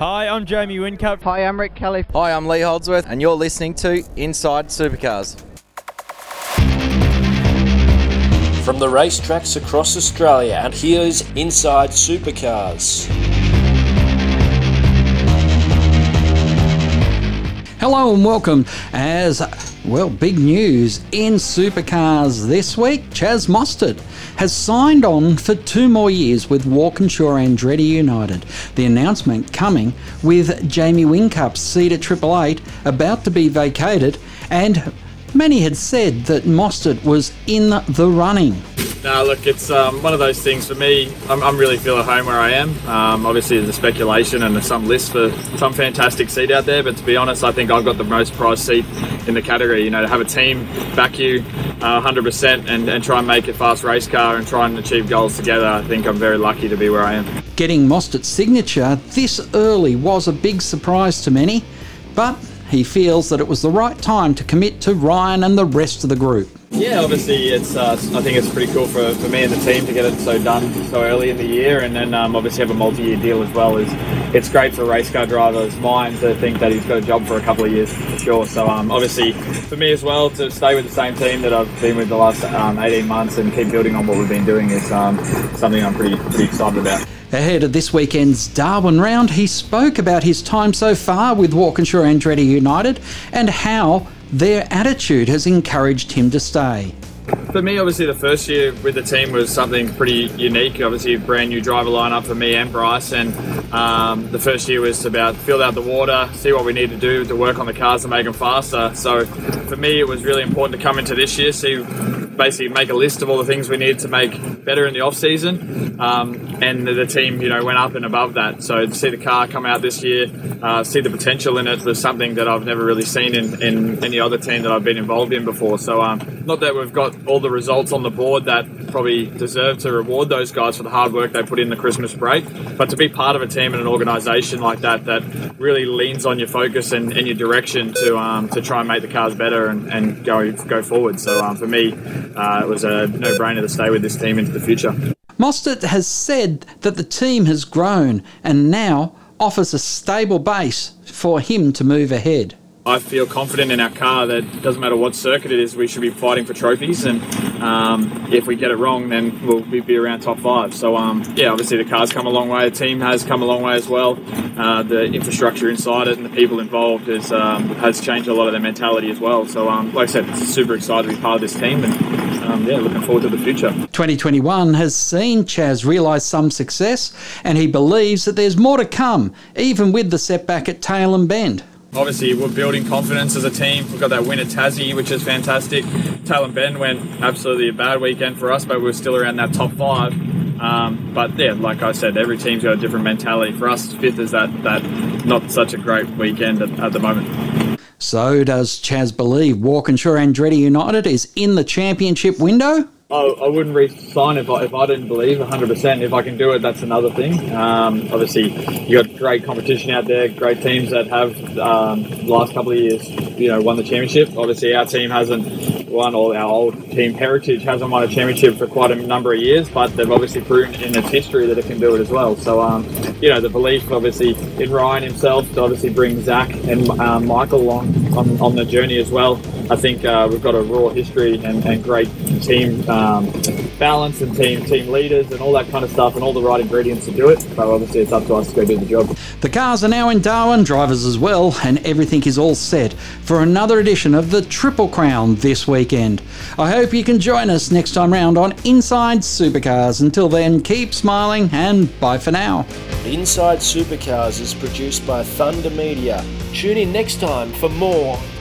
Hi, I'm Jamie Whincup. Hi, I'm Rick Kelly. Hi, I'm Lee Holdsworth, and you're listening to Inside Supercars. From the racetracks across Australia, and here's Inside Supercars. Hello and welcome. As well, big news in supercars this week. Chaz Mostert has signed on for two more years with Walkinshaw Andretti United. The announcement coming with Jamie Whincup's seat at Triple Eight about to be vacated, and many had said that Mostert was in the running. No, look, it's um, one of those things for me. I'm, I'm really feel at home where I am. Um, obviously, there's a speculation and some list for some fantastic seat out there, but to be honest, I think I've got the most prized seat in the category. You know, to have a team back you uh, 100% and, and try and make a fast race car and try and achieve goals together, I think I'm very lucky to be where I am. Getting Mostert's signature this early was a big surprise to many, but he feels that it was the right time to commit to Ryan and the rest of the group. Yeah, obviously, it's. Uh, I think it's pretty cool for, for me and the team to get it so done so early in the year, and then um, obviously have a multi-year deal as well. Is it's great for race car driver's mind to think that he's got a job for a couple of years for sure. So um, obviously, for me as well to stay with the same team that I've been with the last um, 18 months and keep building on what we've been doing is um, something I'm pretty pretty excited about. Ahead of this weekend's Darwin round, he spoke about his time so far with Walkinshaw Andretti United and how their attitude has encouraged him to stay. For me, obviously, the first year with the team was something pretty unique. Obviously, a brand new driver lineup for me and Bryce, and um, the first year was about fill out the water, see what we need to do to work on the cars to make them faster. So, for me, it was really important to come into this year, see basically make a list of all the things we need to make better in the off season, um, and the, the, team, you know, went up and above that. So, to see the car come out this year, uh, see the potential in it was something that I've never really seen in, in any other team that I've been involved in before. So, um, not that we've got all the results on the board that probably deserve to reward those guys for the hard work they put in the Christmas break. But to be part of a team and an organisation like that that really leans on your focus and, and your direction to um, to try and make the cars better and, and go go forward. So um, for me, uh, it was a no-brainer to stay with this team into the future. Mostert has said that the team has grown and now offers a stable base for him to move ahead. I feel confident in our car that it doesn't matter what circuit it is, we should be fighting for trophies. And um, if we get it wrong, then we'll be around top five. So, um, yeah, obviously the car's come a long way. The team has come a long way as well. Uh, the infrastructure inside it and the people involved um, has changed a lot of their mentality as well. So, um, like I said, super excited to be part of this team. And um, yeah, looking forward to the future. 2021 has seen Chaz realise some success, and he believes that there's more to come, even with the setback at Tailem Bend obviously we're building confidence as a team. We've got that win at Tassie, which is fantastic. Tailem Bend went absolutely a bad weekend for us, but we are still around that top five. Um, but yeah, like I said, every team's got a different mentality. For us, fifth is that that not such a great weekend at, at the moment. So does Chaz believe Walkinshaw Andretti United is in the championship window? I, I wouldn't re-sign if I, if I didn't believe 100%. If I can do it, that's another thing. Um, obviously, you got great competition out there, great teams that have um, last couple of years, you know, won the championship. Obviously, our team hasn't won, or our old team heritage hasn't won a championship for quite a number of years, but they've obviously proven in its history that it can do it as well. So, um, you know, the belief obviously in Ryan himself to obviously bring Zak and um, Michael along on, on the journey as well. I think uh, we've got a raw history and, and great team um, balance and team team leaders and all that kind of stuff and all the right ingredients to do it. So obviously it's up to us to go do the job. The cars are now in Darwin, drivers as well, and everything is all set for another edition of the Triple Crown this weekend. I hope you can join us next time round on Inside Supercars. Until then, keep smiling and bye for now. Inside Supercars is produced by Thunder Media. Tune in next time for more